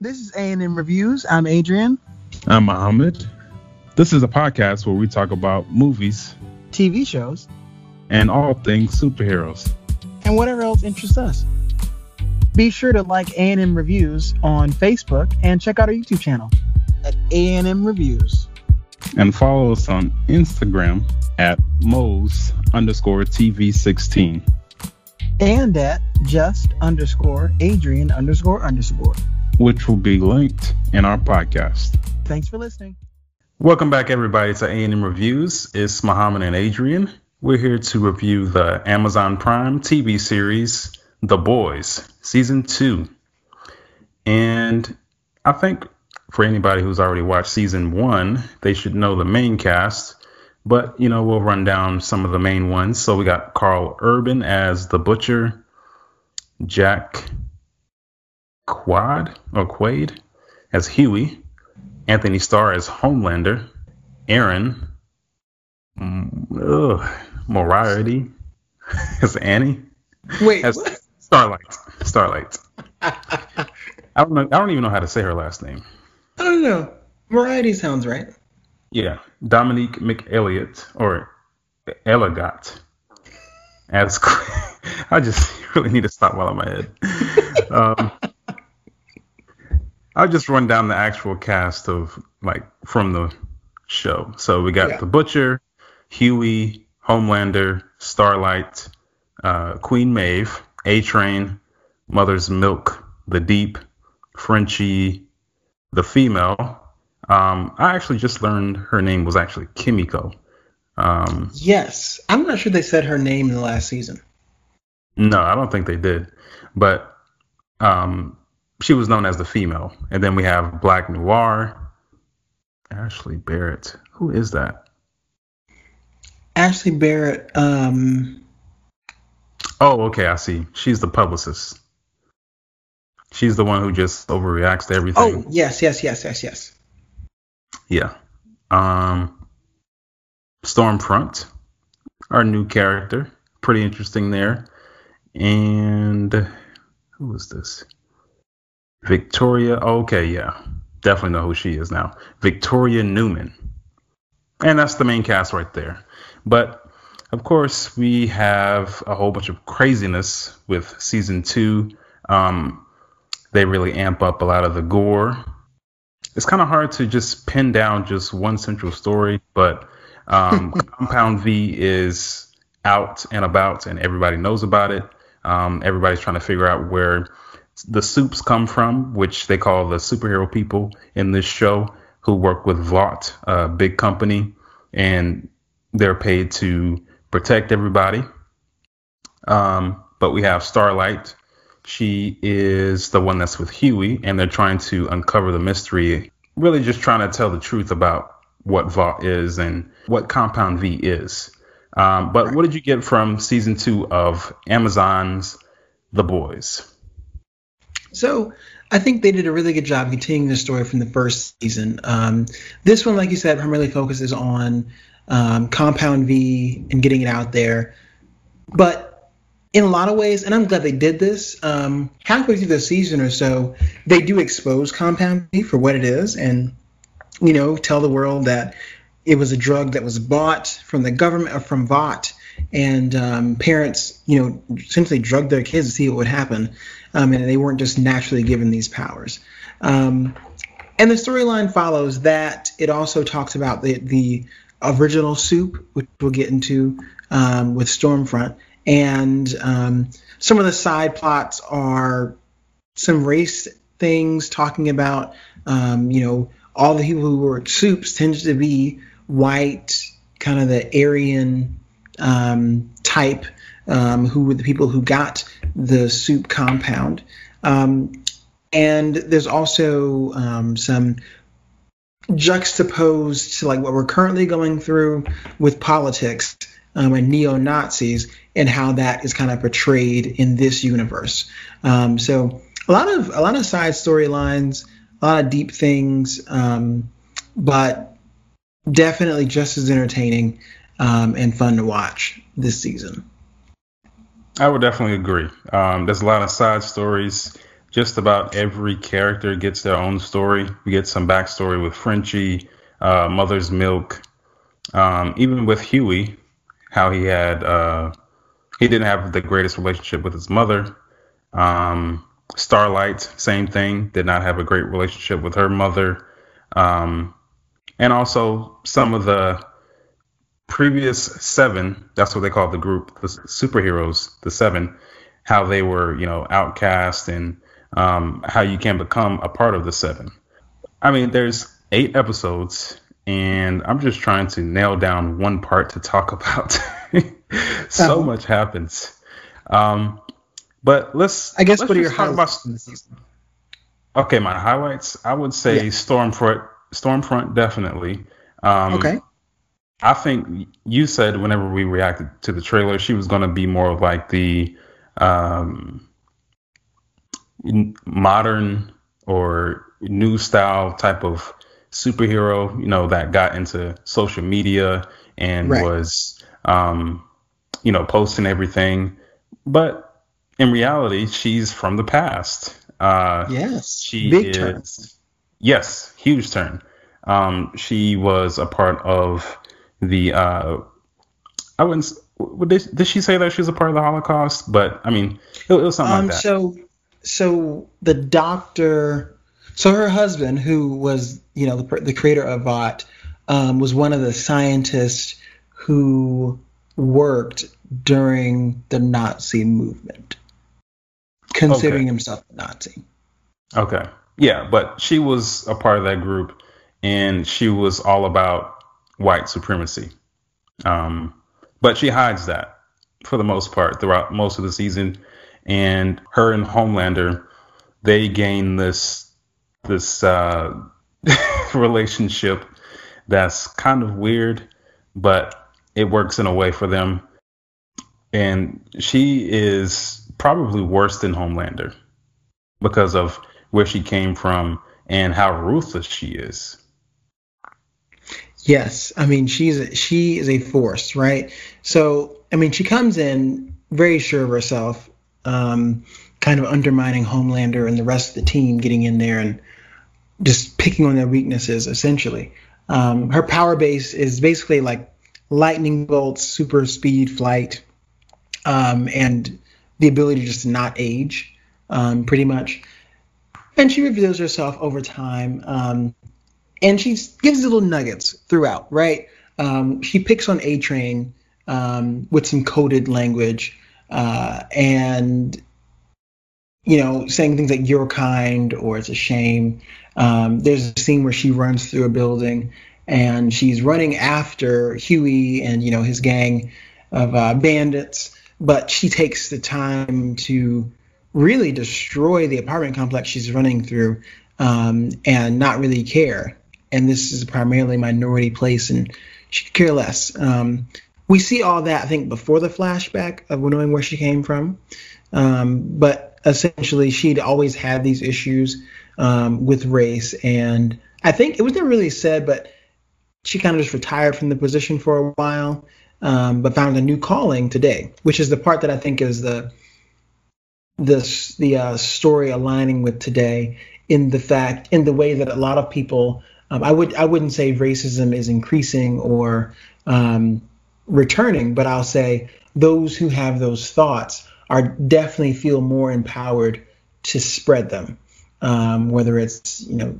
This is A&M Reviews. I'm Adrian. I'm Mohammed. This is a podcast where we talk about movies, TV shows, and all things superheroes. and whatever else interests us. Be sure to like A&M Reviews on Facebook and check out our YouTube channel at A&M Reviews. And follow us on Instagram at Mo's underscore TV16. And at just underscore Adrian underscore underscore. Which will be linked in our podcast. Thanks for listening. Welcome back, everybody, to A&M Reviews. It's Muhammad and Adrian. We're here to review the Amazon Prime TV series, The Boys, Season 2. And I think for anybody who's already watched Season 1, they should know the main cast. But, you know, we'll run down some of the main ones. So we got Karl Urban as the Butcher, Jack Quad or Quaid as Huey, Anthony Starr as Homelander, Erin, mm, ugh, Moriarty as Annie, Wait, as Starlight. Starlight. I don't know. I don't even know how to say her last name. I don't know. Variety sounds right. Yeah, Dominique McElliott or Elligot as I just really need to stop while I'm ahead. Um, I'll just run down the actual cast of like from the show. So we got Yeah. the Butcher, Huey, Homelander, Starlight, uh, Queen Maeve, A Train, Mother's Milk, The Deep, Frenchie, the female. Um, I actually just learned her name was actually Kimiko. Um, Yes, I'm not sure they said her name in the last season. no, I don't think they did, but um, she was known as the female. And then we have Black Noir, Ashley Barrett. Who is that? Ashley Barrett. Um, Oh, okay, I see. She's the publicist. She's the one who just overreacts to everything. oh, yes, yes, yes, yes, yes. Yeah. Um Stormfront, our new character. Pretty interesting there. And who is this? Victoria. Okay, yeah. Definitely know who she is now. Victoria Neuman. And that's the main cast right there. But of course, we have a whole bunch of craziness with season two. Um, they really amp up a lot of the gore it's kind of hard to just pin down just one central story, but um, Compound V is out and about, and everybody knows about it. Um, everybody's trying to figure out where the soups come from, which they call the superhero people in this show, who work with Vought, a big company, and they're paid to protect everybody. Um, but we have Starlight, she is the one that's with Huey, and they're trying to uncover the mystery, really just trying to tell the truth about what Vought is and what Compound V is. Um, but what did you get from season two of Amazon's The Boys? So I think they did a really good job continuing the story from the first season. Um, this one, like you said, primarily focuses on um, Compound V and getting it out there. But in a lot of ways, and I'm glad they did this, um, halfway through the season or so, they do expose Compound V for what it is and, you know, tell the world that it was a drug that was bought from the government or from Vought. And um, parents, you know, essentially drugged their kids to see what would happen um, and they weren't just naturally given these powers. Um, and the storyline follows that. It also talks about the the original soup, which we'll get into um, with Stormfront, and um, some of the side plots are some race things, talking about um, you know all the people who were soups tends to be white, kind of the Aryan um, type um, who were the people who got the soup compound. Um, and there's also um, some juxtaposed to like what we're currently going through with politics um, and neo Nazis and how that is kind of portrayed in this universe. Um, so a lot of a lot of side storylines, a lot of deep things, but definitely just as entertaining um, and fun to watch this season. I would definitely agree. Um, there's a lot of side stories. just about every character gets their own story. We get some backstory with Frenchie, uh, Mother's Milk, um, even with Huey, how he had uh, he didn't have the greatest relationship with his mother. Um, Starlight, same thing, did not have a great relationship with her mother. Um, and also some of the previous seven, that's what they call the group, the superheroes, the seven, how they were, you know, outcast and um, how you can become a part of the seven. I mean, there's eight episodes, and I'm just trying to nail down one part to talk about. so uh-huh. much happens. Um, but let's. I guess let's what are your highlights about? Okay, my highlights. I would say yeah. Stormfront. Stormfront definitely. Um, okay. I think you said whenever we reacted to the trailer, she was going to be more of like the um, modern or new style type of superhero, you know, that got into social media and right. was, um, you know, posting everything. But in reality, she's from the past. Uh, yes. She Big is. Turn. Yes, huge turn. Um, she was a part of the. Uh, I wouldn't. Did, did she say that she was a part of the Holocaust? But I mean, it, it was something um, like that. So, so the doctor so her husband, who was, you know, the, the creator of Vought, um, was one of the scientists who worked during the Nazi movement, considering okay. himself a Nazi. Okay. Yeah, but she was a part of that group, and she was all about white supremacy. Um, but she hides that for the most part throughout most of the season. And her and Homelander, they gain this this uh, relationship that's kind of weird, but it works in a way for them. And she is probably worse than Homelander because of where she came from and how ruthless she is. Yes, I mean she's a, she is a force, right? So I mean she comes in very sure of herself, um, kind of undermining Homelander and the rest of the team, getting in there and just picking on their weaknesses essentially. Um, her power base is basically like lightning bolts, super speed, flight, um, and the ability to just not age, um, pretty much. And she reveals herself over time, um, and she gives little nuggets throughout. Right? Um, she picks on A Train um, with some coded language, uh, and you know, saying things like "you're kind" or "it's a shame." Um, there's a scene where she runs through a building and she's running after Huey and you know his gang of uh, bandits, but she takes the time to really destroy the apartment complex she's running through um, and not really care. And this is primarily minority place, and she could care less. Um, we see all that I think before the flashback of knowing where she came from, um, but essentially she'd always had these issues um, with race. And I think it was never really said, but she kind of just retired from the position for a while, um, but found a new calling today, which is the part that I think is the this the uh, story aligning with today in the fact in the way that a lot of people um, I would I wouldn't say racism is increasing or um, returning, but I'll say those who have those thoughts are definitely feel more empowered to spread them um, whether it's you know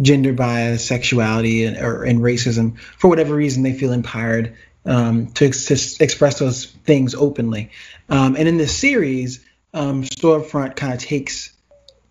gender bias, sexuality, and, or and racism. For whatever reason, they feel empowered um, to, to, express those things openly. Um, and in this series, um, Stormfront kind of takes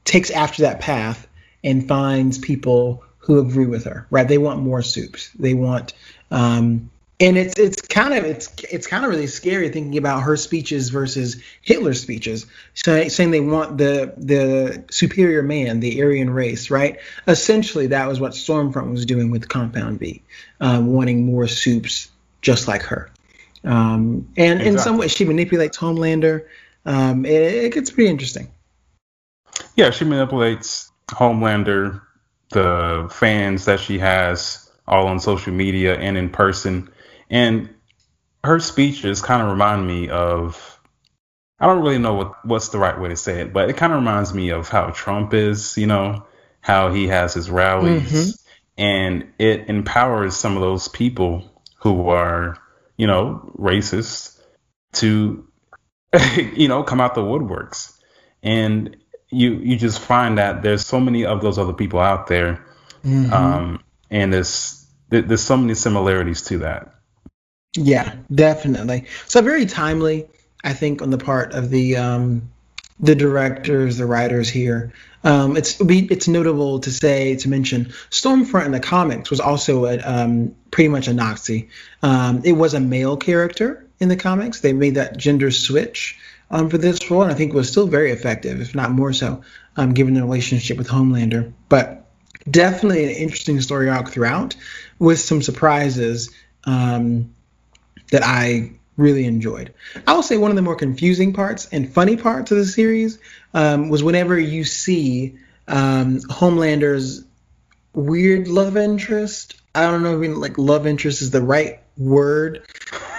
takes after that path and finds people who agree with her. Right? They want more soups. They want um, and it's it's kind of it's it's kind of really scary thinking about her speeches versus Hitler's speeches, saying they want the the superior man, the Aryan race, right? Essentially, that was what Stormfront was doing with Compound V, uh, wanting more soups just like her. Um, and exactly. in some ways, she manipulates Homelander. Um, it, it gets pretty interesting. Yeah, she manipulates Homelander, the fans that she has all on social media and in person and her speeches kind of remind me of I don't really know what what's the right way to say it, but it kind of reminds me of how Trump is, you know, how he has his rallies mm-hmm. and it empowers some of those people who are, you know, racist to you know, come out the woodworks. And you you just find that there's so many of those other people out there. Mm-hmm. Um, and there's there's so many similarities to that. Yeah, definitely. So very timely, I think, on the part of the um, the directors, the writers here. Um, it's it's notable to say to mention Stormfront in the comics was also a, um, pretty much a Nazi. Um, it was a male character in the comics. They made that gender switch um, for this role, and I think was still very effective, if not more so, um, given the relationship with Homelander. But definitely an interesting story arc throughout, with some surprises um, that I really enjoyed. I will say one of the more confusing parts and funny parts of the series um, was whenever you see um, Homelander's weird love interest. I don't know if like love interest is the right word,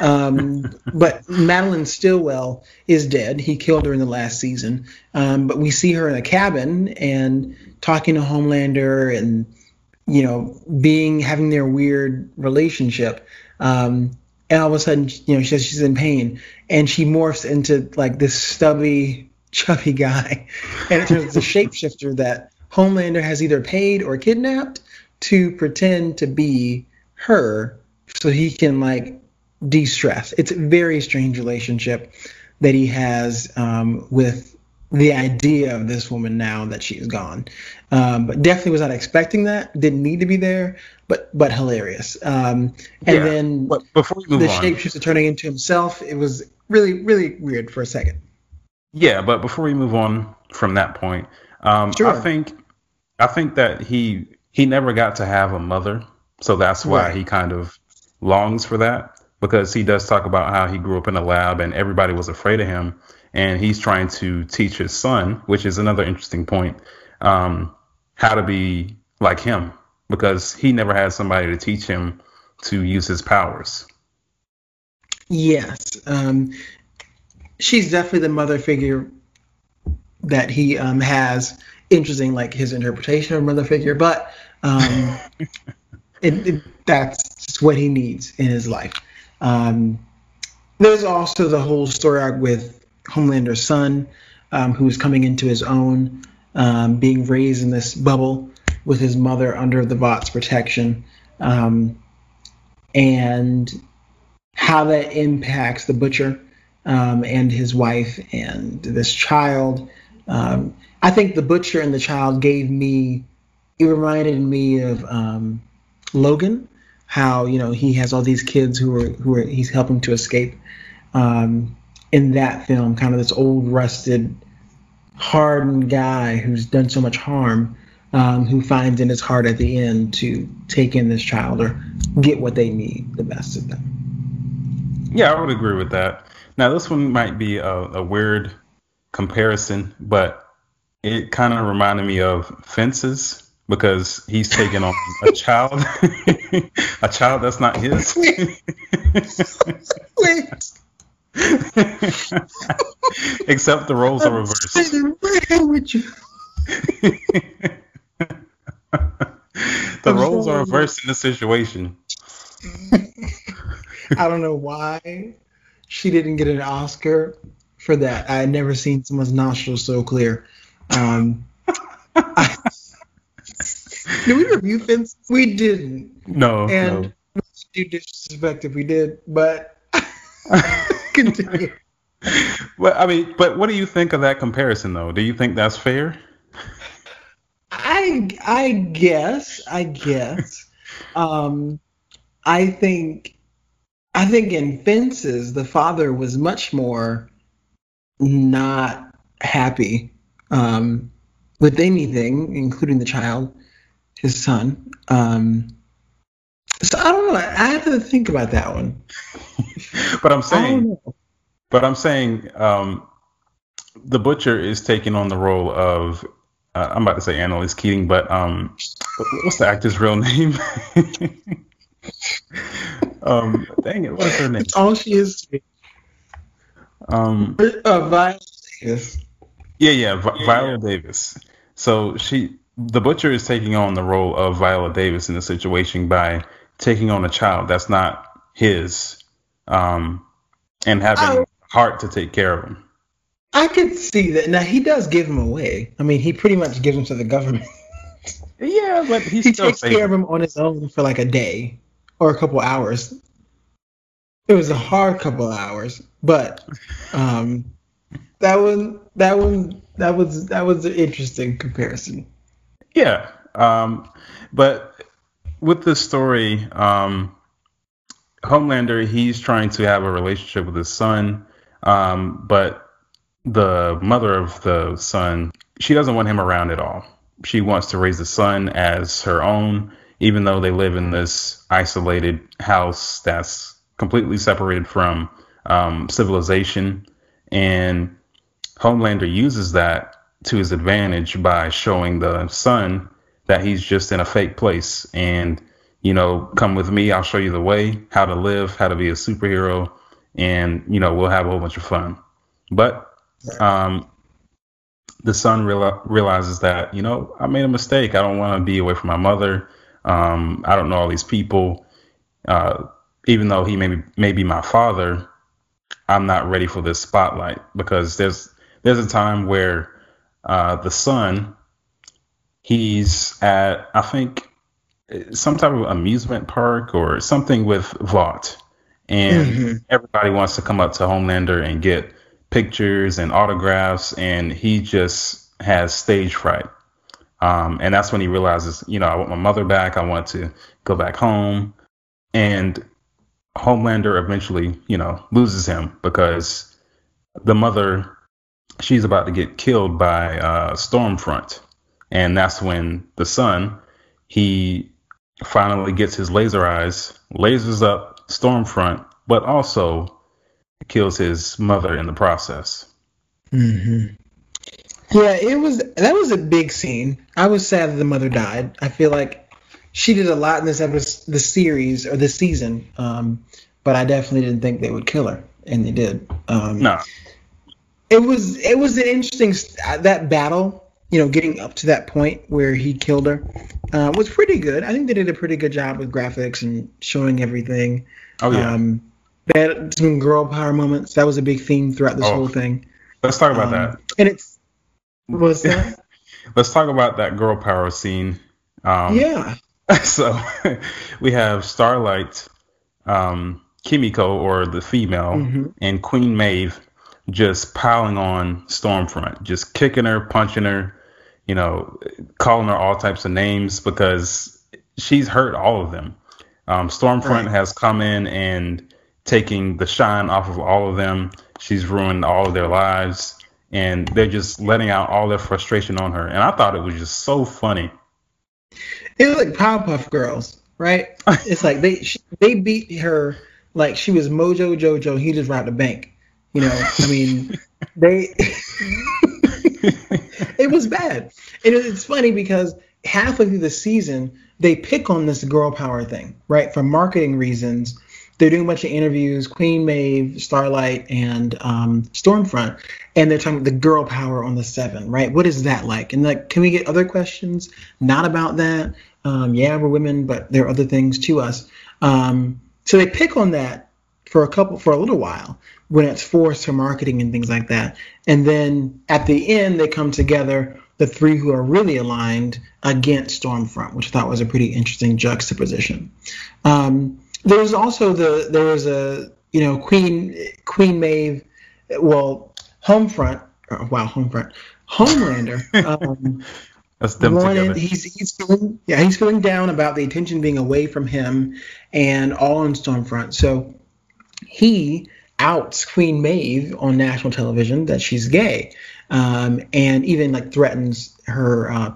um, but Madeline Stillwell is dead. He killed her in the last season. Um, but we see her in a cabin and talking to Homelander and you know being having their weird relationship. Um, and all of a sudden, you know, she says she's in pain, and she morphs into like this stubby, chubby guy, and it turns it's a shapeshifter that Homelander has either paid or kidnapped to pretend to be her, so he can like de-stress. It's a very strange relationship that he has um, with the idea of this woman now that she's gone. Um, but definitely was not expecting that. Didn't need to be there, but but hilarious. Um, and yeah, then but before the on, shapeshifter turning into himself, it was really really weird for a second. Yeah, but before we move on from that point, um, sure. I think I think that he he never got to have a mother, so that's why right. he kind of longs for that because he does talk about how he grew up in a lab and everybody was afraid of him and he's trying to teach his son, which is another interesting point, um, how to be like him because he never had somebody to teach him to use his powers. Yes, um, she's definitely the mother figure that he um, has. Interesting, like his interpretation of mother figure, but um, it, it, that's what he needs in his life. Um, there's also the whole story arc with Homelander's son, um, who's coming into his own, um, being raised in this bubble with his mother under the Vought's protection, um, and how that impacts the butcher um, and his wife and this child. Um, I think the butcher and the child gave me. It reminded me of Logan, how you know he has all these kids who are who are he's helping to escape. Um, in that film, kind of this old, rusted, hardened guy who's done so much harm, um, who finds in his heart at the end to take in this child or get what they need the best of them. Yeah, I would agree with that. Now, this one might be a, a weird comparison, but it kind of reminded me of Fences because he's taking on a child, a child that's not his. Except the roles are reversed. the roles are reversed in the situation. I don't know why she didn't get an Oscar for that. I had never seen someone's nostrils so clear. Um, I, did we review Fence? We didn't. No. And no. we do disrespect if we did, but Continue. well, I mean, but what do you think of that comparison, though? Do you think that's fair? I I guess I guess. um, I think I think in Fences the father was much more not happy um, with anything, including the child, his son. Um, so I don't know. I have to think about that one. but I'm saying, but I'm saying, um, the butcher is taking on the role of. Uh, I'm about to say Annalise Keating, but um, what's the actor's real name? um, dang it, what's her name? all she is. Um, uh, Viola Davis. Yeah, yeah, Vi- Viola Davis. So she, the butcher, is taking on the role of Viola Davis in the situation by taking on a child that's not his, um, and having Oh. heart to take care of him. I could see that. Now he does give him away. I mean, he pretty much gives him to the government. Yeah, but he still takes care of him on his own for like a day or a couple hours. It was a hard couple hours, but um, that one, that one, that was that was an interesting comparison. Yeah. Um, but with this story, um, Homelander, he's trying to have a relationship with his son, um, but the mother of the son, she doesn't want him around at all. She wants to raise the son as her own, even though they live in this isolated house that's completely separated from um, civilization. And Homelander uses that to his advantage by showing the son that he's just in a fake place and you know come with me i'll show you the way how to live how to be a superhero and you know we'll have a whole bunch of fun. But um the son real- realizes that you know i made a mistake. I don't want to be away from my mother. Um i don't know all these people. Uh even though he may be, may be my father i'm not ready for this spotlight because there's there's a time where uh, the son, he's at I think some type of amusement park or something with Vought, and Mhm. everybody wants to come up to Homelander and get pictures and autographs, and he just has stage fright. Um, and that's when he realizes, you know, I want my mother back. I want to go back home, and Homelander eventually, you know, loses him because the mother she's about to get killed by uh, Stormfront, and that's when the son he finally gets his laser eyes, lasers up Stormfront, but also kills his mother in the process. hmm Yeah, it was that was a big scene. I was sad that the mother died. I feel like she did a lot in this episode, the series or this season, um, but I definitely didn't think they would kill her, and they did. Um, No, it was it was an interesting st- that battle. You know, getting up to that point where he killed her uh, was pretty good. I think they did a pretty good job with graphics and showing everything. oh yeah. Um, they had some girl power moments. That was a big theme throughout this Oh. whole thing. Let's talk about Um, that. And it's what's that? Let's talk about that girl power scene. Um, yeah. so we have Starlight, um, Kimiko, or the female, Mhm. and Queen Maeve just piling on Stormfront, just kicking her, punching her, you know, calling her all types of names because she's hurt all of them. Um, Stormfront Right. has come in and taking the shine off of all of them. She's ruined all of their lives, and they're just letting out all their frustration on her. And I thought it was just so funny. It was like Powerpuff Girls, right? It's like they she, they beat her like she was Mojo Jojo. He just robbed a bank. You know, I mean, they. it was bad, and it's funny because halfway through the season they pick on this girl power thing, right? For marketing reasons, they're doing a bunch of interviews. Queen Maeve, Starlight, and um, Stormfront, and they're talking about the girl power on the Seven, right? What is that like? And like, can we get other questions? Not about that. Um, yeah, we're women, but there are other things to us. Um, so they pick on that for a couple for a little while when it's forced to marketing and things like that. And then at the end, they come together, the three who are really aligned against Stormfront, which I thought was a pretty interesting juxtaposition. Um, there was also the there was a you know Queen Queen Maeve, well Homefront, or, wow Homefront, Homelander. Um, That's them together. he's he's feeling yeah he's feeling down about the attention being away from him and all on Stormfront. So he outs Queen Maeve on national television that she's gay, um, and even like threatens her uh,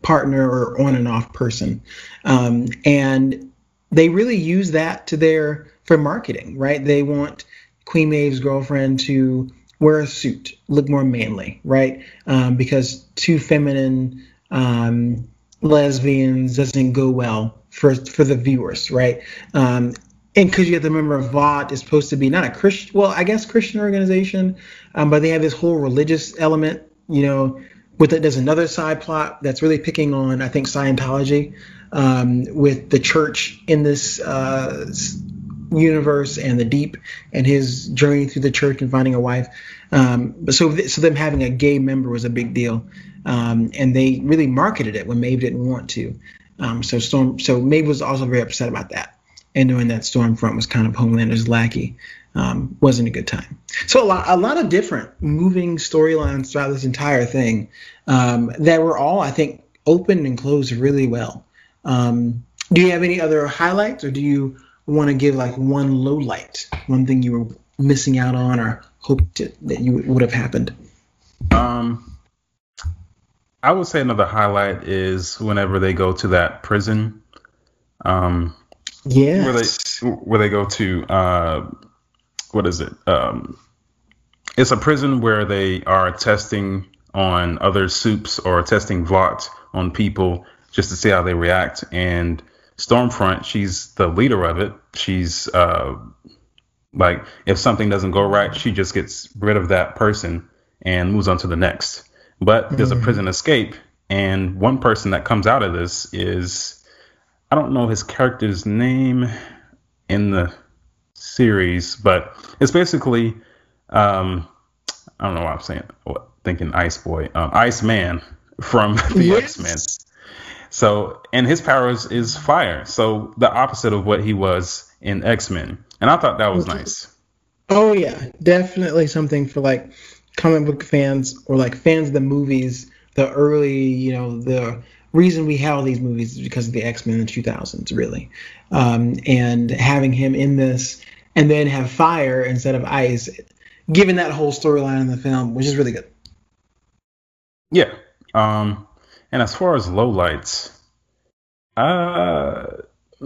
partner or on and off person, um, and they really use that to their for marketing, right? They want Queen Maeve's girlfriend to wear a suit, look more manly, right? Um, because too feminine um, lesbians doesn't go well for for the viewers, right? Um, and because you have to remember, Vought is supposed to be not a Christian, well, I guess Christian organization, um, but they have this whole religious element, you know. With it, there's another side plot that's really picking on, I think, Scientology, um, with the church in this uh, universe and the deep and his journey through the church and finding a wife. Um, but so, so them having a gay member was a big deal, um, and they really marketed it when Maeve didn't want to. Um, so Storm, so Maeve was also very upset about that, and knowing that Stormfront was kind of Homelander's lackey um, wasn't a good time. So a lot, a lot of different moving storylines throughout this entire thing um, that were all, I think, opened and closed really well. Um, do you have any other highlights, or do you want to give like one low light, one thing you were missing out on, or hoped to, that you would have happened? Um, I would say another highlight is whenever they go to that prison. Um, yeah. Where they where they go to uh, what is it? Um, it's a prison where they are testing on other soups or testing Vought on people just to see how they react. And Stormfront, she's the leader of it. She's uh, like, if something doesn't go right, she just gets rid of that person and moves on to the next. But there's mm-hmm. a prison escape, and one person that comes out of this is I don't know his character's name in the series, but it's basically um, I don't know what I'm saying. Thinking Ice Boy, um, Ice Man from the yes. X Men. So, and his powers is fire. So the opposite of what he was in X Men, and I thought that was nice. Oh yeah, definitely something for like comic book fans or like fans of the movies. The early, you know, the reason we have all these movies is because of the X Men in the 2000s, really. Um, and having him in this, and then have fire instead of ice, given that whole storyline in the film, which is really good. Yeah. Um, and as far as lowlights, uh,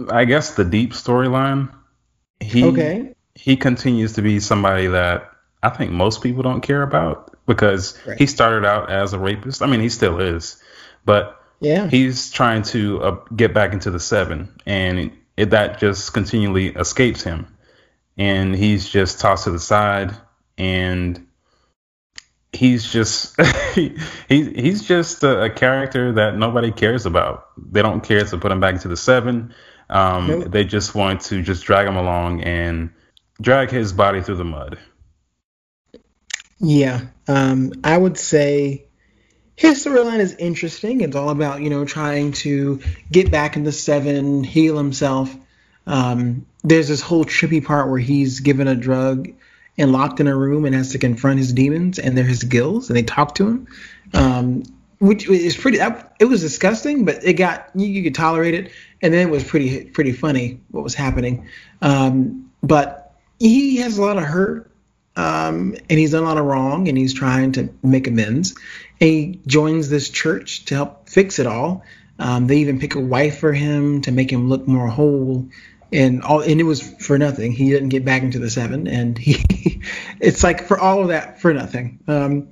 I guess the deep storyline. He okay. he continues to be somebody that I think most people don't care about because right. he started out as a rapist. I mean, he still is, but yeah, he's trying to uh, get back into the seven, and it, that just continually escapes him, and he's just tossed to the side, and he's just he, he's just a, a, character that nobody cares about. They don't care to put him back into the seven. Um, nope. They just want to just drag him along and drag his body through the mud. Yeah, um, I would say his storyline is interesting. It's all about you know trying to get back into seven, heal himself. Um, there's this whole trippy part where he's given a drug and locked in a room and has to confront his demons and they're his gills and they talk to him. Um, which is pretty. It was disgusting, but it got you, you, could tolerate it, and then it was pretty pretty funny what was happening. Um, but he has a lot of hurt, um, and he's done a lot of wrong, and he's trying to make amends. He joins this church to help fix it all. Um, they even pick a wife for him to make him look more whole and all and it was for nothing. He didn't get back into the seven, and he it's like for all of that for nothing. Um,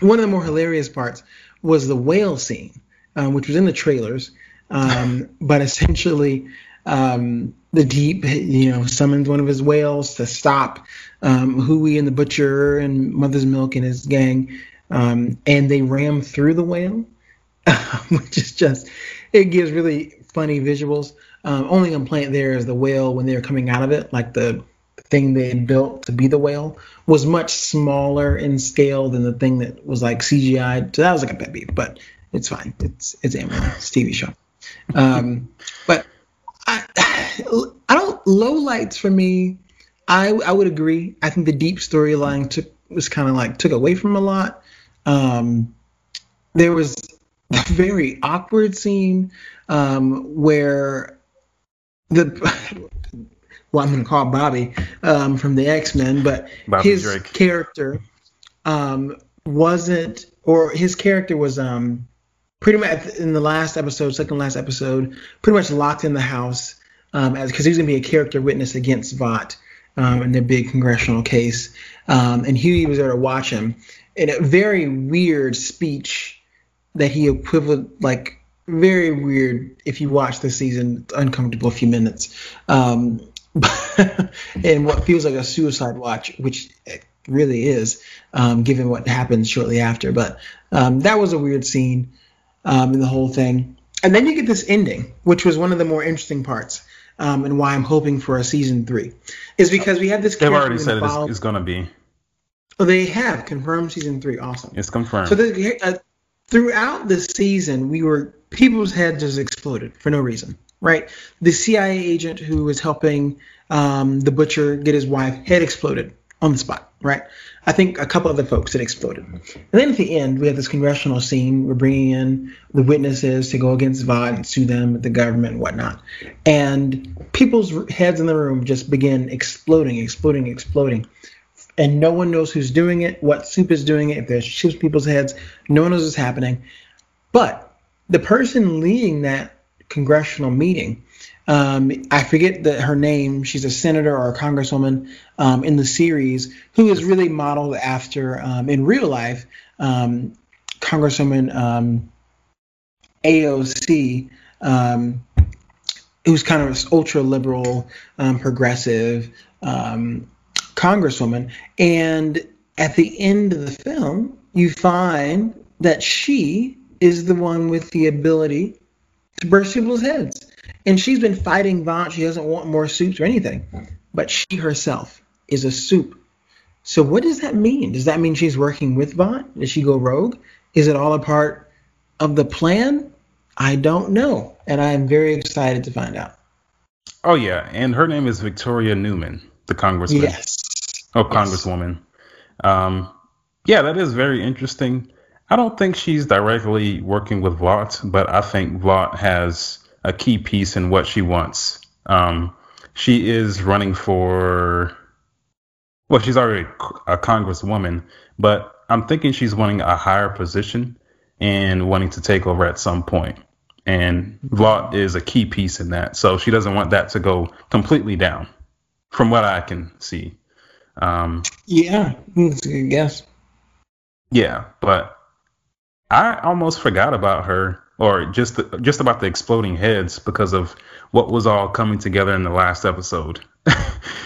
one of the more hilarious parts was the whale scene, um, which was in the trailers, um, but essentially um, the deep you know summons one of his whales to stop um, Huey and the butcher and Mother's Milk and his gang, um, and they ram through the whale, which is just it gives really funny visuals. Um, only complaint there is the whale when they were coming out of it, like the thing they built to be the whale was much smaller in scale than the thing that was like CGI. So that was like a pet peeve, but it's fine. It's it's Amazon. It's TV show. Um, but I I don't low lights for me. I I would agree. I think the deep storyline took was kind of like took away from a lot. Um, there was a very awkward scene um, where the well, I'm going to call Bobby um, from the X Men, but Bobby his Drake. character um, wasn't, or his character was um, pretty much in the last episode, second last episode, pretty much locked in the house um, because he's going to be a character witness against Vought um, in their big congressional case, um, and Huey was there to watch him in a very weird speech that he equivalent like very weird if you watch the season. Uncomfortable a few minutes. Um, in what feels like a suicide watch, which it really is, um, given what happens shortly after. But um, that was a weird scene um, in the whole thing. And then you get this ending, which was one of the more interesting parts, um, and why I'm hoping for a season three, is because we have this. They've already said it's, it's going to be. Well, they have confirmed season three. Awesome. It's confirmed. So the, uh, throughout the season, we were people's heads just exploded for no reason, right? The CIA agent who was helping um, the butcher get his wife head exploded on the spot, right? I think a couple other folks had exploded. And then at the end, we have this congressional scene. We're bringing in the witnesses to go against Vought and sue them, the government, and whatnot. And people's heads in the room just begin exploding, exploding, exploding. And no one knows who's doing it, what soup is doing it, if there's shoots people's heads. No one knows what's happening. But the person leading that congressional meeting um, I forget the, her name. She's a senator or a congresswoman um, in the series who is really modeled after, um, in real life, um, Congresswoman um, AOC, um, who's kind of ultra liberal, progressive congresswoman. And at the end of the film, you find that she is the one with the ability to burst people's heads. And she's been fighting Vought. She doesn't want more soups or anything. But she herself is a soup. So what does that mean? Does that mean she's working with Vought? Does she go rogue? Is it all a part of the plan? I don't know. And I am very excited to find out. Oh yeah, and her name is Victoria Neuman, the congressman. Yes. Oh, congresswoman. Um, yeah, that is very interesting. I don't think she's directly working with Vought, but I think Vought has a key piece in what she wants. Um, she is running for, well, she's already a congresswoman, but I'm thinking she's wanting a higher position and wanting to take over at some point. And Vought is a key piece in that. So she doesn't want that to go completely down, from what I can see. Um, yeah, good guess. Yeah, but I almost forgot about her or just the, just about the exploding heads because of what was all coming together in the last episode.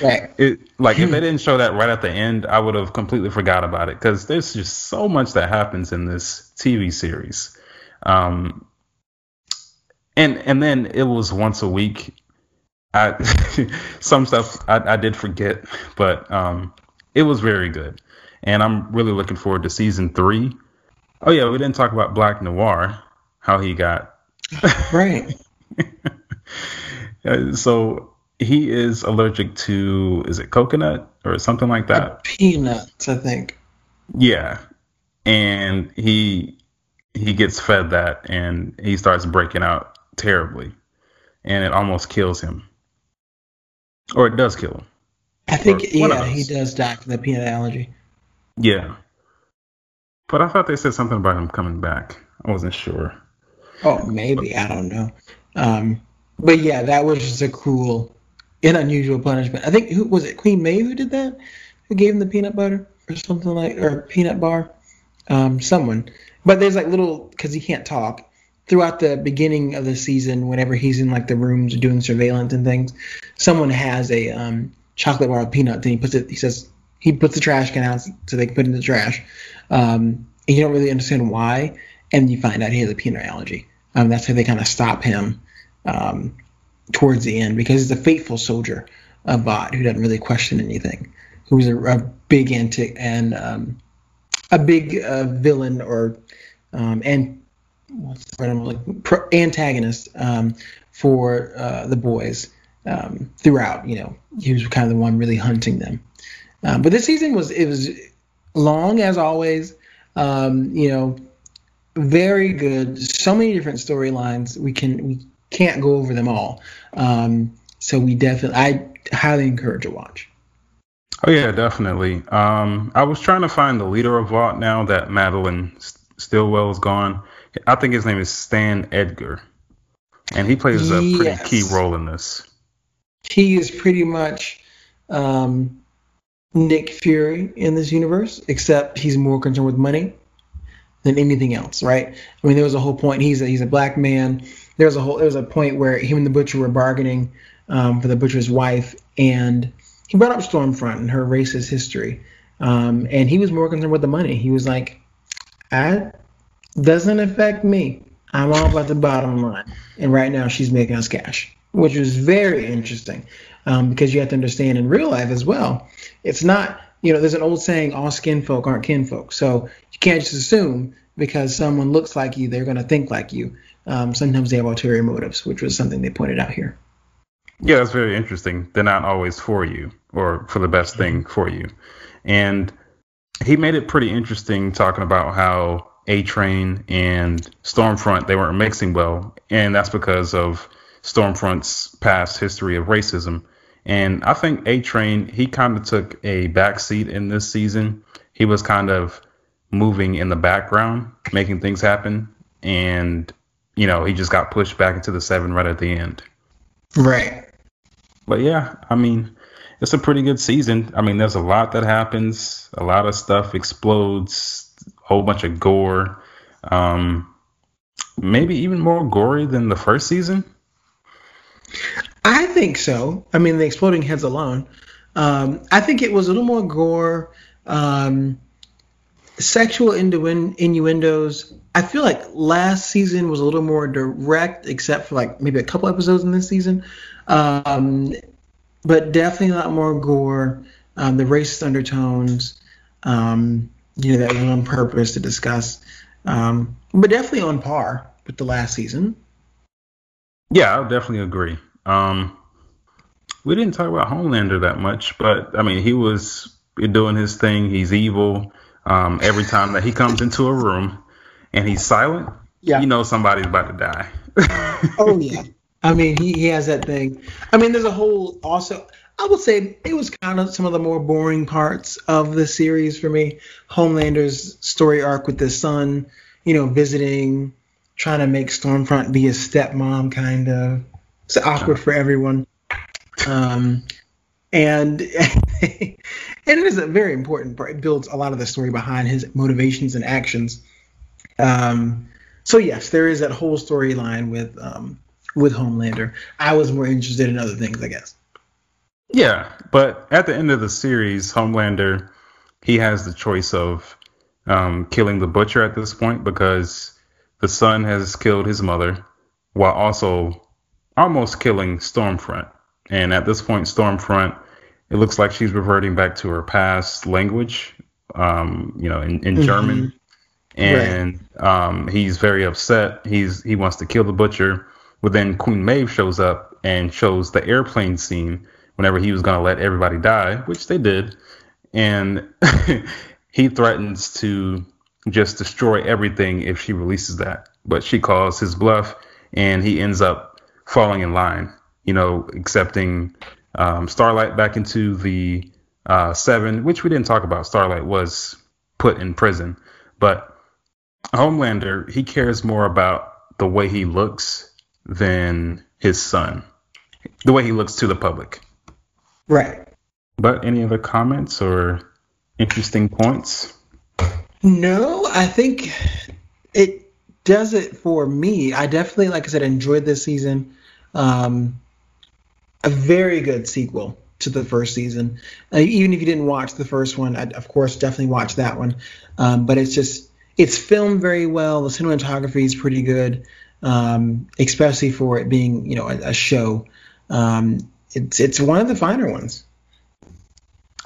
right. It like if they didn't show that right at the end, I would have completely forgot about it because there's just so much that happens in this TV series. Um, and and then it was once a week. I some stuff I, I did forget, but um, it was very good, and I'm really looking forward to season three. Oh yeah, we didn't talk about Black Noir how he got right. so he is allergic to is it coconut or something like that? Peanuts, I think. Yeah, and he he gets fed that and he starts breaking out terribly, and it almost kills him, or it does kill him. I think yeah, he does die from the peanut allergy. Yeah, but I thought they said something about him coming back. I wasn't sure. Oh, maybe I don't know. Um, but yeah, that was just a cruel and unusual punishment. I think who was it? Queen Maeve who did that? Who gave him the peanut butter or something like, or peanut bar? Um, someone. But there's like little because he can't talk throughout the beginning of the season. Whenever he's in like the rooms doing surveillance and things, someone has a um, chocolate bar with peanuts and he puts it. He says he puts the trash can out so they can put it in the trash. Um, and you don't really understand why and you find out he has a peanut allergy. Um, that's how they kind of stop him um, towards the end because he's a faithful soldier, a bot who doesn't really question anything, who's a, a big anti and um, a big uh, villain or um, and what's the word like pro- antagonist um, for uh, the boys um, throughout. You know, he was kind of the one really hunting them. Um, but this season was it was long as always. Um, you know, very good. So many different storylines. We can we can't go over them all. Um, so we definitely, I highly encourage a watch. Oh yeah, definitely. Um, I was trying to find the leader of Vought now that Madeline Stillwell is gone. I think his name is Stan Edgar, and he plays a yes. pretty key role in this. He is pretty much um, Nick Fury in this universe, except he's more concerned with money than anything else, right? I mean, there was a whole point. He's a, he's a black man. There was a whole there was a point where him and the butcher were bargaining um, for the butcher's wife, and he brought up Stormfront and her racist history. Um, and he was more concerned with the money. He was like, "That doesn't affect me. I'm all about the bottom line." And right now, she's making us cash, which was very interesting um, because you have to understand in real life as well. It's not, you know, there's an old saying, "All skin folk aren't kin folk. So you can't just assume because someone looks like you, they're going to think like you. Um, sometimes they have ulterior motives, which was something they pointed out here. Yeah, that's very interesting. They're not always for you or for the best thing for you. And he made it pretty interesting talking about how A Train and Stormfront they weren't mixing well, and that's because of Stormfront's past history of racism. And I think A Train he kind of took a backseat in this season. He was kind of moving in the background, making things happen, and you know he just got pushed back into the seven right at the end. Right. But yeah, I mean, it's a pretty good season. I mean, there's a lot that happens, a lot of stuff explodes, whole bunch of gore. Um, maybe even more gory than the first season. I think so. I mean, the exploding heads alone. Um, I think it was a little more gore, um, sexual innu- innuendos. I feel like last season was a little more direct, except for like maybe a couple episodes in this season. Um, but definitely a lot more gore. Um, the racist undertones, um, you know, that was on purpose to discuss. Um, but definitely on par with the last season. Yeah, I definitely agree. Um, we didn't talk about Homelander that much, but I mean, he was doing his thing. He's evil. Um, every time that he comes into a room and he's silent, yeah. you know somebody's about to die. oh yeah. I mean, he, he has that thing. I mean, there's a whole also. I would say it was kind of some of the more boring parts of the series for me. Homelander's story arc with the son, you know, visiting, trying to make Stormfront be a stepmom, kind of. It's awkward for everyone. Um, and and it is a very important part. It builds a lot of the story behind his motivations and actions. Um, so yes, there is that whole storyline with um, with Homelander. I was more interested in other things, I guess. Yeah, but at the end of the series, Homelander he has the choice of um, killing the butcher at this point because the son has killed his mother while also almost killing Stormfront. And at this point, Stormfront, it looks like she's reverting back to her past language, um, you know, in, in mm-hmm. German. And right. um, he's very upset. He's he wants to kill the butcher. But then Queen Maeve shows up and shows the airplane scene whenever he was going to let everybody die, which they did. And he threatens to just destroy everything if she releases that. But she calls his bluff and he ends up falling in line, you know, accepting um, Starlight back into the uh, Seven, which we didn't talk about. Starlight was put in prison. But Homelander, he cares more about the way he looks than his son, the way he looks to the public. Right. But any other comments or interesting points? No, I think it does it for me. I definitely, like I said, enjoyed this season. Um, a very good sequel to the first season. Uh, even if you didn't watch the first one, I'd, of course, definitely watch that one. Um, but it's just, it's filmed very well. The cinematography is pretty good um, especially for it being you know a, a show. Um, it's it's one of the finer ones.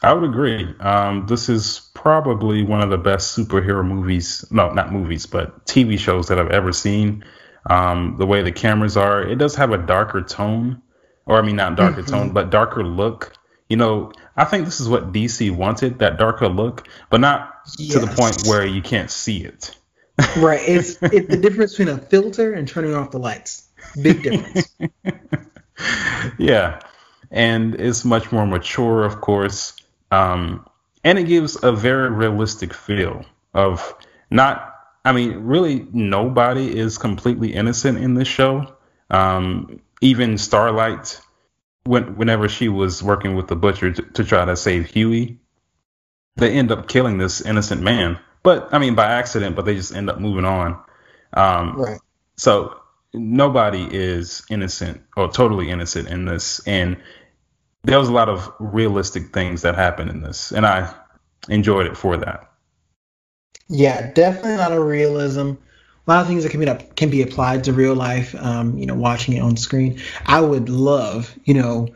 I would agree. Um, this is probably one of the best superhero movies. No, not movies, but TV shows that I've ever seen. Um, the way the cameras are, it does have a darker tone, or I mean, not darker mm-hmm. tone, but darker look. You know, I think this is what DC wanted that darker look, but not yes. to the point where you can't see it right. It's it's the difference between a filter and turning off the lights. Big difference. yeah, and it's much more mature, of course, um, and it gives a very realistic feel of not. I mean, really, nobody is completely innocent in this show. Um, even Starlight, when, whenever she was working with the butcher to, to try to save Hughie, they end up killing this innocent man but I mean by accident, but they just end up moving on. Um, right. So nobody is innocent or totally innocent in this, and there was a lot of realistic things that happened in this, and I enjoyed it for that. Yeah, definitely a lot of realism. A lot of things that can be can be applied to real life. Um, you know, watching it on screen. I would love, you know,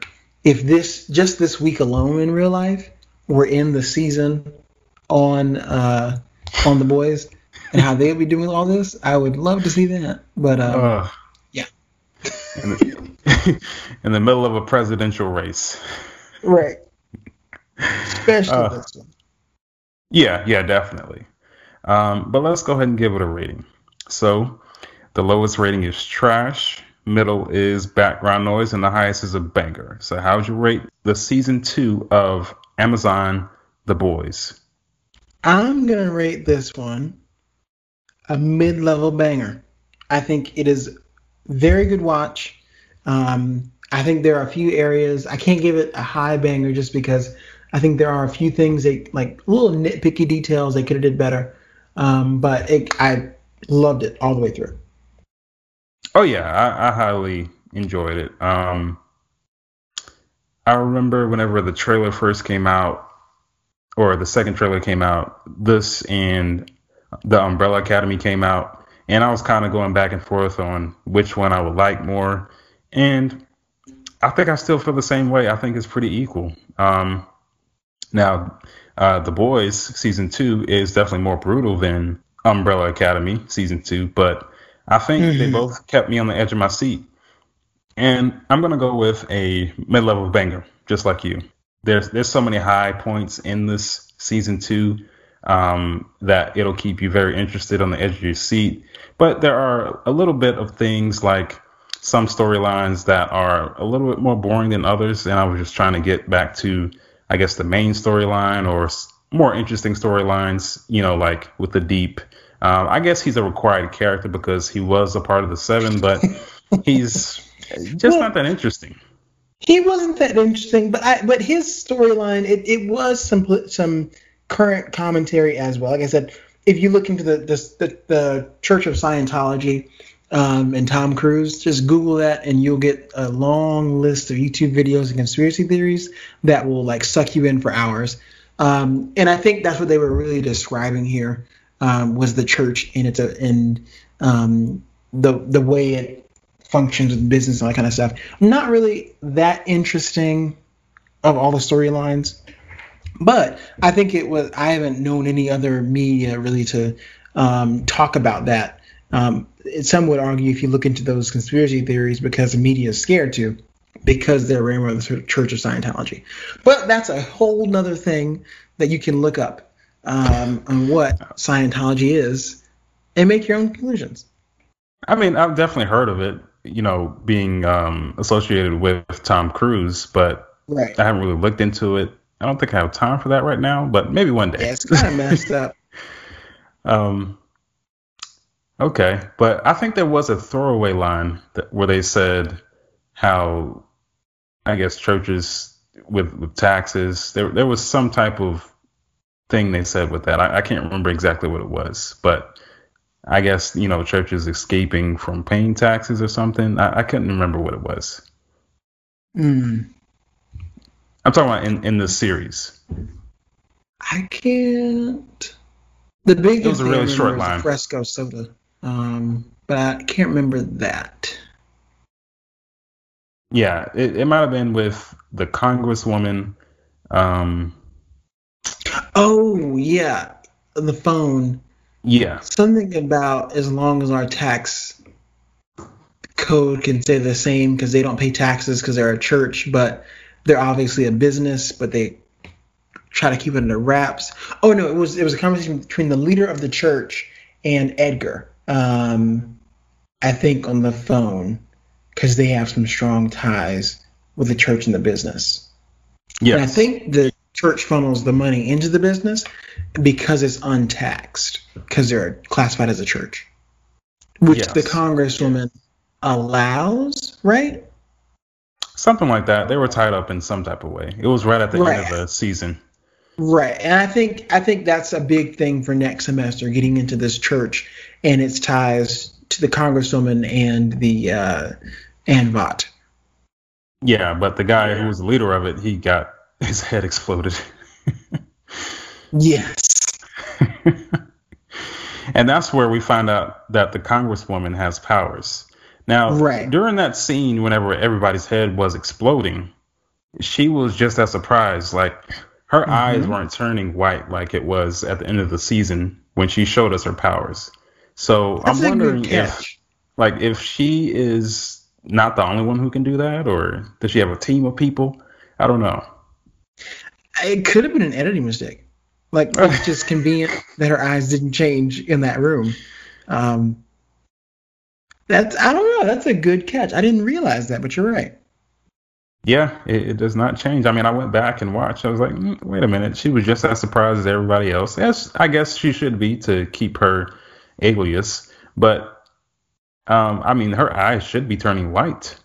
if this just this week alone in real life, we're in the season on uh, on the boys and how they'll be doing all this. I would love to see that. But um, uh, yeah, in the, middle of a presidential race, right? Especially uh, this one. Yeah, yeah, definitely. Um, but let's go ahead and give it a rating. So, the lowest rating is trash. Middle is background noise, and the highest is a banger. So, how would you rate the season two of Amazon The Boys? I'm gonna rate this one a mid-level banger. I think it is very good watch. Um, I think there are a few areas I can't give it a high banger just because I think there are a few things that like little nitpicky details they could have did better. Um, but it, I loved it all the way through. Oh yeah, I, I highly enjoyed it. Um, I remember whenever the trailer first came out, or the second trailer came out, this and the Umbrella Academy came out, and I was kind of going back and forth on which one I would like more. And I think I still feel the same way. I think it's pretty equal. Um, now, uh, The Boys season two is definitely more brutal than Umbrella Academy season two, but I think mm-hmm. they both kept me on the edge of my seat. And I'm gonna go with a mid-level banger, just like you. There's there's so many high points in this season two um, that it'll keep you very interested on the edge of your seat. But there are a little bit of things like some storylines that are a little bit more boring than others, and I was just trying to get back to, I guess, the main storyline or more interesting storylines. You know, like with the deep. Um, I guess he's a required character because he was a part of the seven, but he's just well, not that interesting. He wasn't that interesting, but I but his storyline it, it was some some current commentary as well. Like I said, if you look into the the, the, the Church of Scientology um, and Tom Cruise, just Google that and you'll get a long list of YouTube videos and conspiracy theories that will like suck you in for hours. Um, and I think that's what they were really describing here um, was the church and its and um, the the way it functions with business and that kind of stuff. Not really that interesting of all the storylines. But I think it was. I haven't known any other media really to um, talk about that. Um, some would argue if you look into those conspiracy theories because the media is scared to, because they're of the Church of Scientology. But that's a whole nother thing that you can look up um, on what Scientology is and make your own conclusions. I mean, I've definitely heard of it, you know, being um, associated with Tom Cruise, but right. I haven't really looked into it. I don't think I have time for that right now, but maybe one day. Yeah, it's kind of messed up. um. Okay, but I think there was a throwaway line that, where they said how, I guess churches with with taxes. There there was some type of thing they said with that. I, I can't remember exactly what it was, but I guess you know churches escaping from paying taxes or something. I, I couldn't remember what it was. Hmm. I'm talking about in, in the series. I can't. The biggest it was a really short line. Fresco soda, um, but I can't remember that. Yeah, it, it might have been with the Congresswoman. Um, oh yeah, the phone. Yeah, something about as long as our tax code can say the same because they don't pay taxes because they're a church, but they're obviously a business, but they try to keep it under wraps. Oh no, it was it was a conversation between the leader of the church and Edgar. Um, I think on the phone because they have some strong ties with the church and the business. Yeah, I think the church funnels the money into the business because it's untaxed because they're classified as a church, which yes. the congresswoman allows, right? Something like that. They were tied up in some type of way. It was right at the right. end of the season. Right. And I think I think that's a big thing for next semester, getting into this church and its ties to the congresswoman and the uh, and Vought. Yeah, but the guy who was the leader of it, he got his head exploded. yes. and that's where we find out that the congresswoman has powers. Now, right. during that scene, whenever everybody's head was exploding, she was just as surprised. Like her mm-hmm. eyes weren't turning white like it was at the end of the season when she showed us her powers. So That's I'm wondering if, like, if she is not the only one who can do that, or does she have a team of people? I don't know. It could have been an editing mistake. Like it's just convenient that her eyes didn't change in that room. Um, that's I don't know. That's a good catch. I didn't realize that, but you're right. Yeah, it, it, does not change. I mean, I went back and watched. I was like, mm, wait a minute. She was just as surprised as everybody else. Yes, I guess she should be to keep her alias. But um, I mean, her eyes should be turning white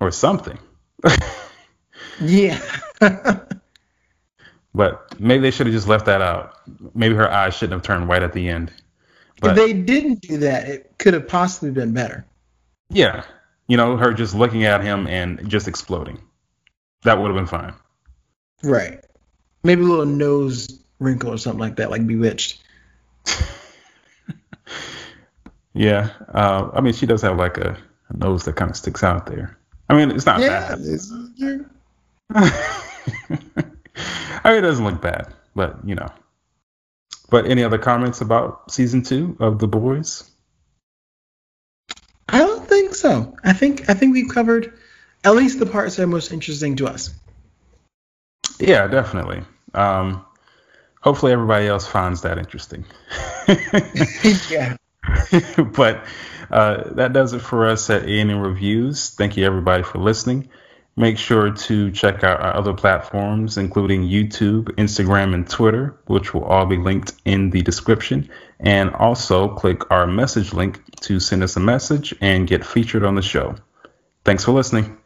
or something. yeah. but maybe they should have just left that out. Maybe her eyes shouldn't have turned white at the end. But, if they didn't do that, it could have possibly been better. Yeah. You know, her just looking at him and just exploding. That would have been fine. Right. Maybe a little nose wrinkle or something like that, like Bewitched. Yeah, uh, I mean, she does have like a, a, nose that kind of sticks out there. I mean, it's not yeah, bad. It's, I mean, it doesn't look bad, but you know. But any other comments about season two of The Boys? I don't think so. I think I think we've covered at least the parts that are most interesting to us. Yeah, definitely. Um, hopefully, everybody else finds that interesting. yeah. but uh, that does it for us at A&M Reviews. Thank you, everybody, for listening. Make sure to check out our other platforms, including YouTube, Instagram, and Twitter, which will all be linked in the description. And also click our message link to send us a message and get featured on the show. Thanks for listening.